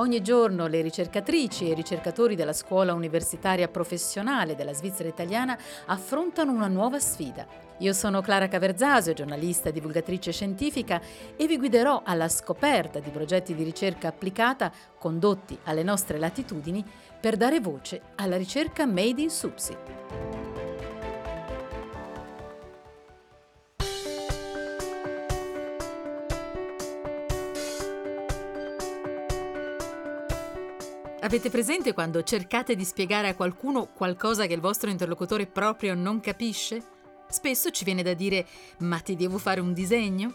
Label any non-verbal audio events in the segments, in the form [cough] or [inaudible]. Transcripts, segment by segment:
Ogni giorno le ricercatrici e i ricercatori della scuola universitaria professionale della Svizzera italiana affrontano una nuova sfida. Io sono Clara Caverzasio, giornalista e divulgatrice scientifica e vi guiderò alla scoperta di progetti di ricerca applicata condotti alle nostre latitudini per dare voce alla ricerca made in Subsi. Avete presente quando cercate di spiegare a qualcuno qualcosa che il vostro interlocutore proprio non capisce? Spesso ci viene da dire ma ti devo fare un disegno?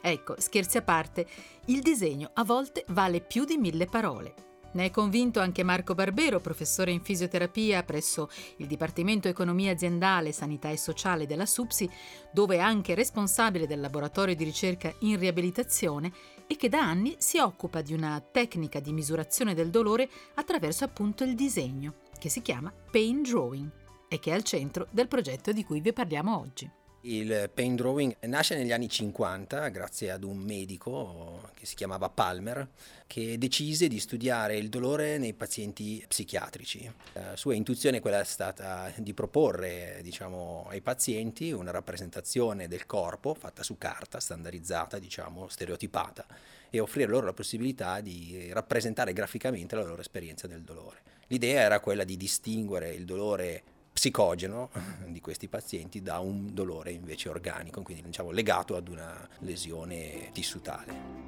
Ecco, scherzi a parte, il disegno a volte vale più di mille parole. Ne è convinto anche Marco Barbero, professore in fisioterapia presso il Dipartimento Economia Aziendale, Sanità e Sociale della SUPSI, dove è anche responsabile del laboratorio di ricerca in riabilitazione e che da anni si occupa di una tecnica di misurazione del dolore attraverso appunto il disegno, che si chiama Pain Drawing e che è al centro del progetto di cui vi parliamo oggi. Il pain drawing nasce negli anni 50 grazie ad un medico che si chiamava Palmer che decise di studiare il dolore nei pazienti psichiatrici. La sua intuizione quella è stata di proporre diciamo, ai pazienti una rappresentazione del corpo fatta su carta, standardizzata, diciamo, stereotipata e offrire loro la possibilità di rappresentare graficamente la loro esperienza del dolore. L'idea era quella di distinguere il dolore psicogeno [laughs] di questi pazienti da un dolore invece organico, quindi diciamo, legato ad una lesione tissutale.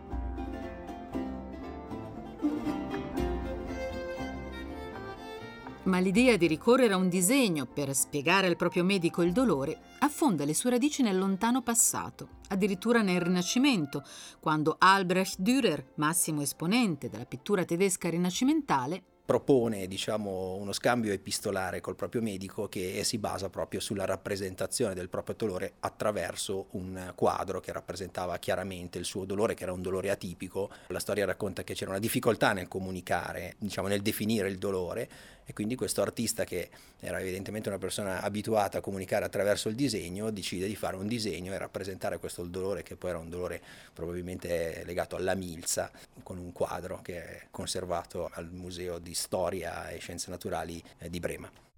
Ma l'idea di ricorrere a un disegno per spiegare al proprio medico il dolore affonda le sue radici nel lontano passato, addirittura nel Rinascimento, quando Albrecht Dürer, massimo esponente della pittura tedesca rinascimentale, propone diciamo, uno scambio epistolare col proprio medico che si basa proprio sulla rappresentazione del proprio dolore attraverso un quadro che rappresentava chiaramente il suo dolore, che era un dolore atipico. La storia racconta che c'era una difficoltà nel comunicare, diciamo, nel definire il dolore e quindi questo artista che era evidentemente una persona abituata a comunicare attraverso il disegno decide di fare un disegno e rappresentare questo dolore che poi era un dolore probabilmente legato alla milza con un quadro che è conservato al Museo di Storia e Scienze Naturali eh, di Brema.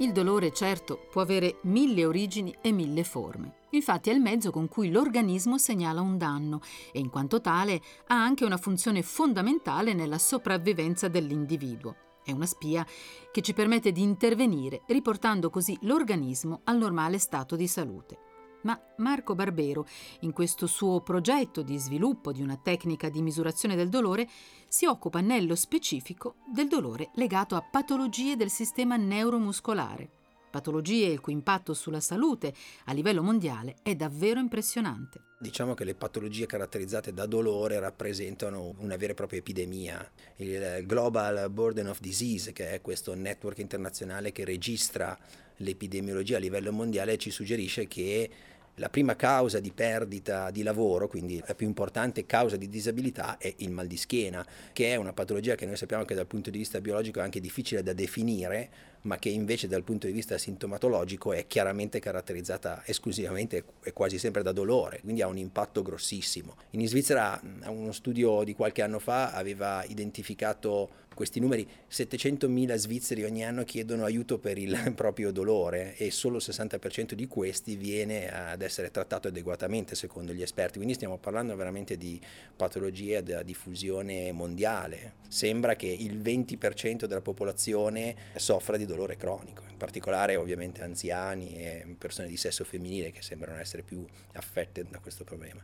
Il dolore, certo, può avere mille origini e mille forme. Infatti è il mezzo con cui l'organismo segnala un danno e in quanto tale ha anche una funzione fondamentale nella sopravvivenza dell'individuo. È una spia che ci permette di intervenire riportando così l'organismo al normale stato di salute. Ma Marco Barbero, in questo suo progetto di sviluppo di una tecnica di misurazione del dolore, si occupa nello specifico del dolore legato a patologie del sistema neuromuscolare, patologie il cui impatto sulla salute a livello mondiale è davvero impressionante. Diciamo che le patologie caratterizzate da dolore rappresentano una vera e propria epidemia. Il Global Burden of Disease, che è questo network internazionale che registra l'epidemiologia a livello mondiale, ci suggerisce che la prima causa di perdita di lavoro, quindi la più importante causa di disabilità, è il mal di schiena, che è una patologia che noi sappiamo che dal punto di vista biologico è anche difficile da definire, ma che invece dal punto di vista sintomatologico è chiaramente caratterizzata esclusivamente e quasi sempre da dolore, quindi ha un impatto grossissimo. In Svizzera uno studio di qualche anno fa aveva identificato questi numeri, 700.000 svizzeri ogni anno chiedono aiuto per il [laughs] proprio dolore e solo il 60% di questi viene ad essere trattato adeguatamente secondo gli esperti, quindi stiamo parlando veramente di patologie da diffusione mondiale. Sembra che il 20% della popolazione soffra di dolore cronico, in particolare ovviamente anziani e persone di sesso femminile che sembrano essere più affette da questo problema.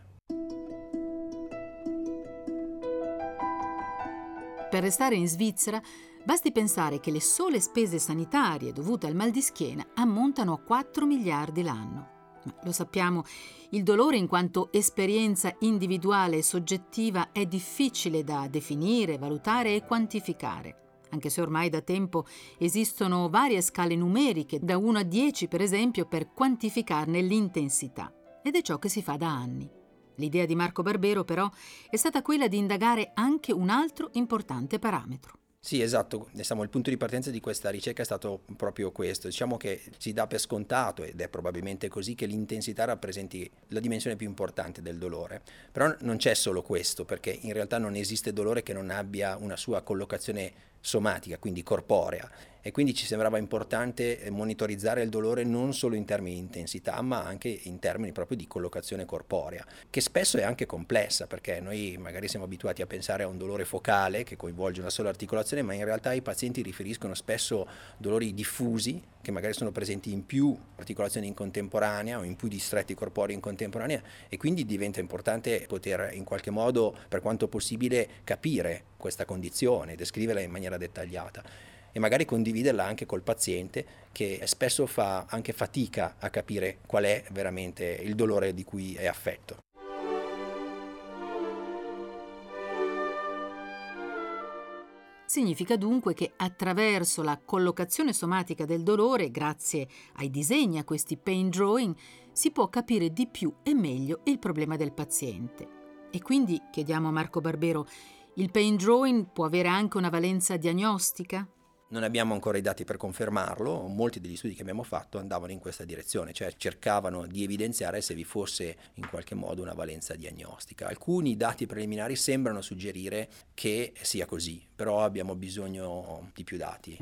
Per restare in Svizzera, basti pensare che le sole spese sanitarie dovute al mal di schiena ammontano a 4 miliardi l'anno. Ma lo sappiamo, il dolore in quanto esperienza individuale e soggettiva è difficile da definire, valutare e quantificare anche se ormai da tempo esistono varie scale numeriche, da 1 a 10 per esempio, per quantificarne l'intensità. Ed è ciò che si fa da anni. L'idea di Marco Barbero però è stata quella di indagare anche un altro importante parametro, Sì, esatto, diciamo, il punto di partenza di questa ricerca è stato proprio questo, diciamo che si dà per scontato, ed è probabilmente così, che l'intensità rappresenti la dimensione più importante del dolore, però non c'è solo questo, perché in realtà non esiste dolore che non abbia una sua collocazione somatica, quindi corporea. E quindi ci sembrava importante eh, monitorizzare il dolore non solo in termini di intensità, ma anche in termini proprio di collocazione corporea, che spesso è anche complessa, perché noi magari siamo abituati a pensare a un dolore focale che coinvolge una sola articolazione, ma in realtà i pazienti riferiscono spesso dolori diffusi, che magari sono presenti in più articolazioni in contemporanea o in più distretti corporei in contemporanea e quindi diventa importante poter in qualche modo, per quanto possibile, capire questa condizione, descriverla in maniera dettagliata e magari condividerla anche col paziente che spesso fa anche fatica a capire qual è veramente il dolore di cui è affetto. Significa dunque che attraverso la collocazione somatica del dolore, grazie ai disegni, a questi pain drawing, si può capire di più e meglio il problema del paziente. E quindi chiediamo a Marco Barbero, il pain drawing può avere anche una valenza diagnostica? Non abbiamo ancora i dati per confermarlo, molti degli studi che abbiamo fatto andavano in questa direzione, cioè cercavano di evidenziare se vi fosse in qualche modo una valenza diagnostica. Alcuni dati preliminari sembrano suggerire che sia così, però abbiamo bisogno di più dati.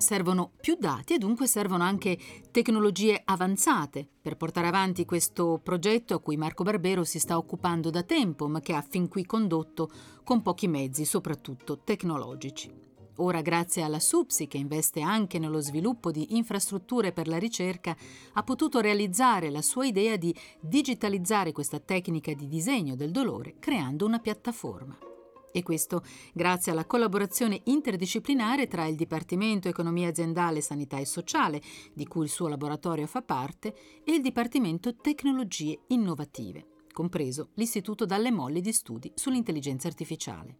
Servono più dati e dunque servono anche tecnologie avanzate per portare avanti questo progetto a cui Marco Barbero si sta occupando da tempo, ma che ha fin qui condotto con pochi mezzi, soprattutto tecnologici. Ora, grazie alla SUPSI, che investe anche nello sviluppo di infrastrutture per la ricerca, ha potuto realizzare la sua idea di digitalizzare questa tecnica di disegno del dolore creando una piattaforma. E questo grazie alla collaborazione interdisciplinare tra il Dipartimento Economia Aziendale, Sanità e Sociale, di cui il suo laboratorio fa parte, e il Dipartimento Tecnologie Innovative, compreso l'Istituto Dalle Molli di Studi sull'intelligenza artificiale.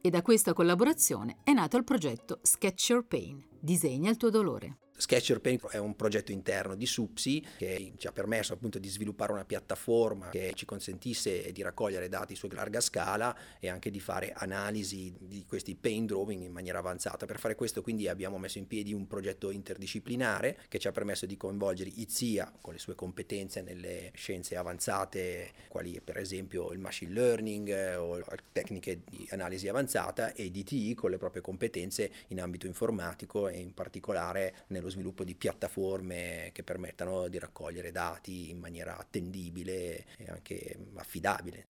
E da questa collaborazione è nato il progetto Sketch Your Pain, disegna il tuo dolore. Sketcher Paint è un progetto interno di SUPSI che ci ha permesso appunto di sviluppare una piattaforma che ci consentisse di raccogliere dati su larga scala e anche di fare analisi di questi paint drawing in maniera avanzata. Per fare questo quindi abbiamo messo in piedi un progetto interdisciplinare che ci ha permesso di coinvolgere IZIA con le sue competenze nelle scienze avanzate, quali per esempio il machine learning o tecniche di analisi avanzata e DTI con le proprie competenze in ambito informatico e in particolare nello sviluppo di piattaforme che permettano di raccogliere dati in maniera attendibile e anche affidabile.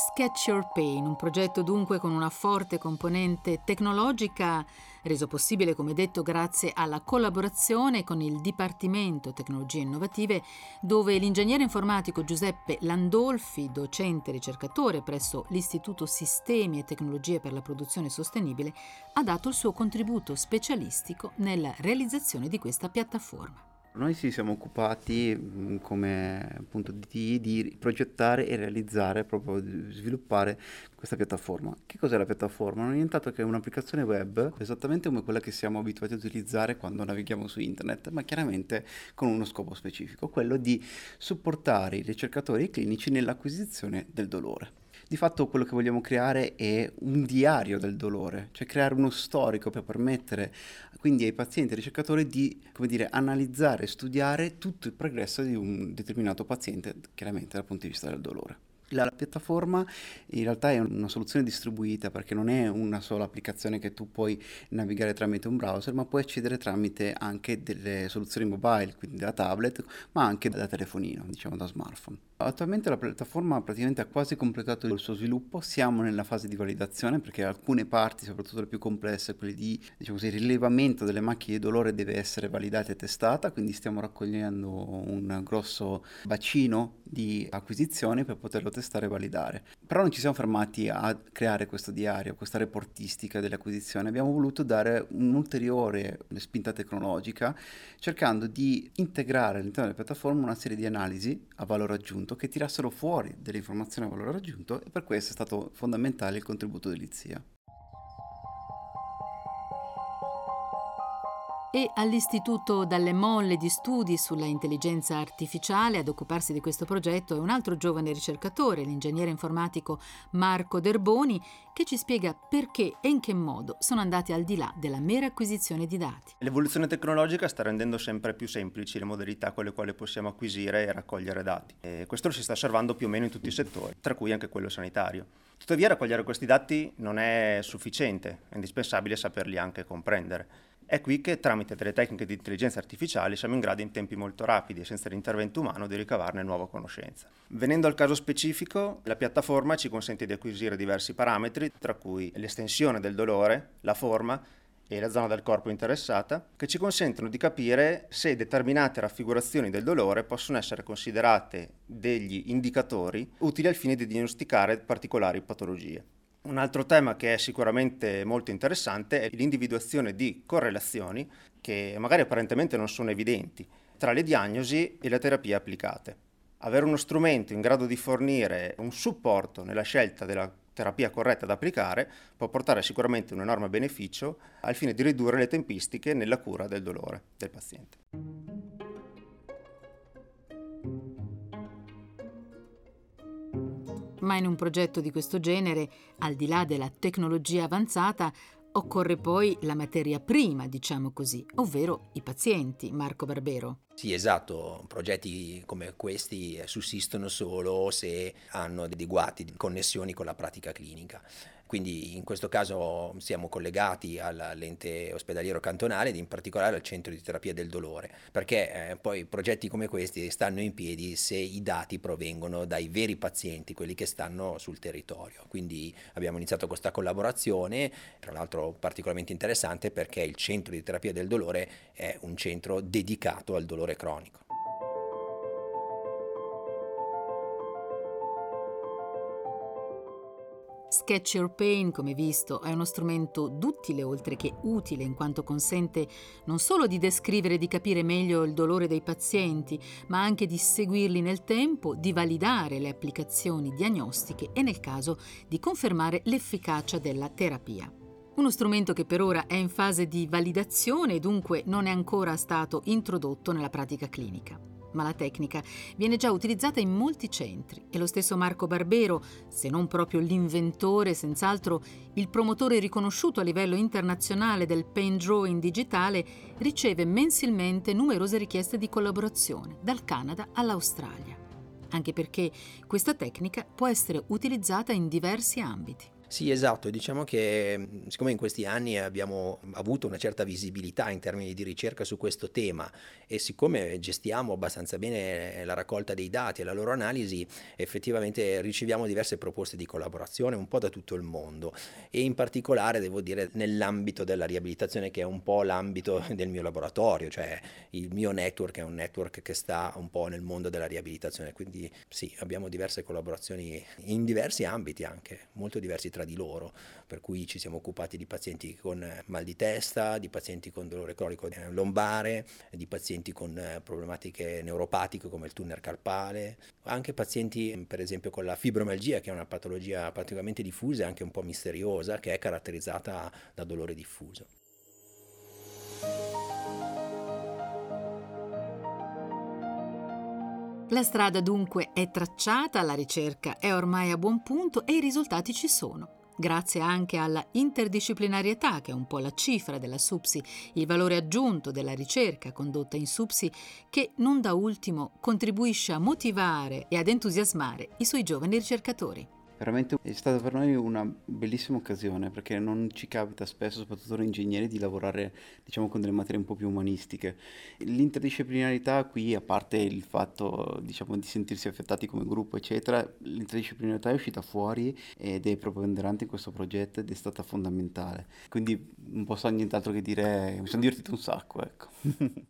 Sketch Your Pain, un progetto dunque con una forte componente tecnologica, reso possibile, come detto, grazie alla collaborazione con il Dipartimento Tecnologie Innovative, dove l'ingegnere informatico Giuseppe Landolfi, docente e ricercatore presso l'Istituto Sistemi e Tecnologie per la Produzione Sostenibile, ha dato il suo contributo specialistico nella realizzazione di questa piattaforma. Noi ci siamo occupati mm, come appunto di, di, progettare e realizzare, proprio di sviluppare questa piattaforma. Che cos'è la piattaforma? Non è nient'altro che un'applicazione web, esattamente come quella che siamo abituati a utilizzare quando navighiamo su internet, ma chiaramente con uno scopo specifico, quello di supportare i ricercatori clinici nell'acquisizione del dolore. Di fatto quello che vogliamo creare è un diario del dolore, cioè creare uno storico per permettere quindi ai pazienti e ai ricercatori di dire, analizzare e studiare tutto il progresso di un determinato paziente, chiaramente dal punto di vista del dolore. La piattaforma in realtà è una soluzione distribuita perché non è una sola applicazione che tu puoi navigare tramite un browser, ma puoi accedere tramite anche delle soluzioni mobile, quindi da tablet, ma anche da telefonino, diciamo da smartphone. Attualmente la piattaforma praticamente ha quasi completato il suo sviluppo, siamo nella fase di validazione perché alcune parti, soprattutto le più complesse, quelle di diciamo così, rilevamento delle macchie di dolore deve essere validata e testata, quindi stiamo raccogliendo un grosso bacino di acquisizioni per poterlo testare e validare. Però non ci siamo fermati a creare questo diario, questa reportistica delle acquisizioni, abbiamo voluto dare un'ulteriore spinta tecnologica cercando di integrare all'interno della piattaforma una serie di analisi a valore aggiunto che tirassero fuori delle informazioni a valore aggiunto e per questo è stato fondamentale il contributo dell'IZIA. E all'Istituto Dalle Molle di Studi sulla Intelligenza Artificiale ad occuparsi di questo progetto è un altro giovane ricercatore, l'ingegnere informatico Marco Derboni, che ci spiega perché e in che modo sono andati al di là della mera acquisizione di dati. L'evoluzione tecnologica sta rendendo sempre più semplici le modalità con le quali possiamo acquisire e raccogliere dati. E questo lo si sta osservando più o meno in tutti i settori, tra cui anche quello sanitario. Tuttavia raccogliere questi dati non è sufficiente, è indispensabile saperli anche comprendere. È qui che tramite delle tecniche di intelligenza artificiale siamo in grado in tempi molto rapidi e senza l'intervento umano di ricavarne nuova conoscenza. Venendo al caso specifico, la piattaforma ci consente di acquisire diversi parametri, tra cui l'estensione del dolore, la forma e la zona del corpo interessata, che ci consentono di capire se determinate raffigurazioni del dolore possono essere considerate degli indicatori utili al fine di diagnosticare particolari patologie. Un altro tema che è sicuramente molto interessante è l'individuazione di correlazioni che magari apparentemente non sono evidenti tra le diagnosi e le terapie applicate. Avere uno strumento in grado di fornire un supporto nella scelta della terapia corretta da applicare può portare sicuramente un enorme beneficio al fine di ridurre le tempistiche nella cura del dolore del paziente. Ma in un progetto di questo genere, al di là della tecnologia avanzata, occorre poi la materia prima, diciamo così, ovvero i pazienti, Marco Barbero. Sì, esatto, progetti come questi sussistono solo se hanno adeguati connessioni con la pratica clinica. Quindi in questo caso siamo collegati all'ente ospedaliero cantonale ed in particolare al centro di terapia del dolore, perché eh, poi progetti come questi stanno in piedi se i dati provengono dai veri pazienti, quelli che stanno sul territorio. Quindi abbiamo iniziato questa collaborazione, tra l'altro particolarmente interessante perché il centro di terapia del dolore è un centro dedicato al dolore cronico. Sketch Pain, come visto, è uno strumento duttile oltre che utile in quanto consente non solo di descrivere e di capire meglio il dolore dei pazienti, ma anche di seguirli nel tempo, di validare le applicazioni diagnostiche e nel caso di confermare l'efficacia della terapia. Uno strumento che per ora è in fase di validazione e dunque non è ancora stato introdotto nella pratica clinica ma la tecnica viene già utilizzata in molti centri e lo stesso Marco Barbero, se non proprio l'inventore, senz'altro il promotore riconosciuto a livello internazionale del pain drawing digitale, riceve mensilmente numerose richieste di collaborazione, dal Canada all'Australia. Anche perché questa tecnica può essere utilizzata in diversi ambiti. Sì, esatto, diciamo che siccome in questi anni abbiamo avuto una certa visibilità in termini di ricerca su questo tema e siccome gestiamo abbastanza bene la raccolta dei dati e la loro analisi, effettivamente riceviamo diverse proposte di collaborazione un po' da tutto il mondo e in particolare devo dire nell'ambito della riabilitazione che è un po' l'ambito del mio laboratorio, cioè il mio network è un network che sta un po' nel mondo della riabilitazione, quindi sì, abbiamo diverse collaborazioni in diversi ambiti anche, molto diversi tra tra di loro, per cui ci siamo occupati di pazienti con mal di testa, di pazienti con dolore cronico lombare, di pazienti con eh, problematiche neuropatiche come il tunnel carpale, anche pazienti per esempio con la fibromialgia che è una patologia particolarmente diffusa e anche un po' misteriosa che è caratterizzata da dolore diffuso. La strada dunque è tracciata, la ricerca è ormai a buon punto e i risultati ci sono. Grazie anche alla interdisciplinarietà, che è un po' la cifra della SUPSI, il valore aggiunto della ricerca condotta in SUPSI, che non da ultimo contribuisce a motivare e ad entusiasmare i suoi giovani ricercatori. Veramente è stata per noi una bellissima occasione perché non ci capita spesso, soprattutto noi ingegneri, di lavorare diciamo, con delle materie un po' più umanistiche. L'interdisciplinarità qui, a parte il fatto diciamo, di sentirsi affettati come gruppo, eccetera, l'interdisciplinarità è uscita fuori ed è preponderante in questo progetto ed è stata fondamentale. Quindi non posso nient'altro che dire, mi sono divertito un sacco. Ecco. [laughs]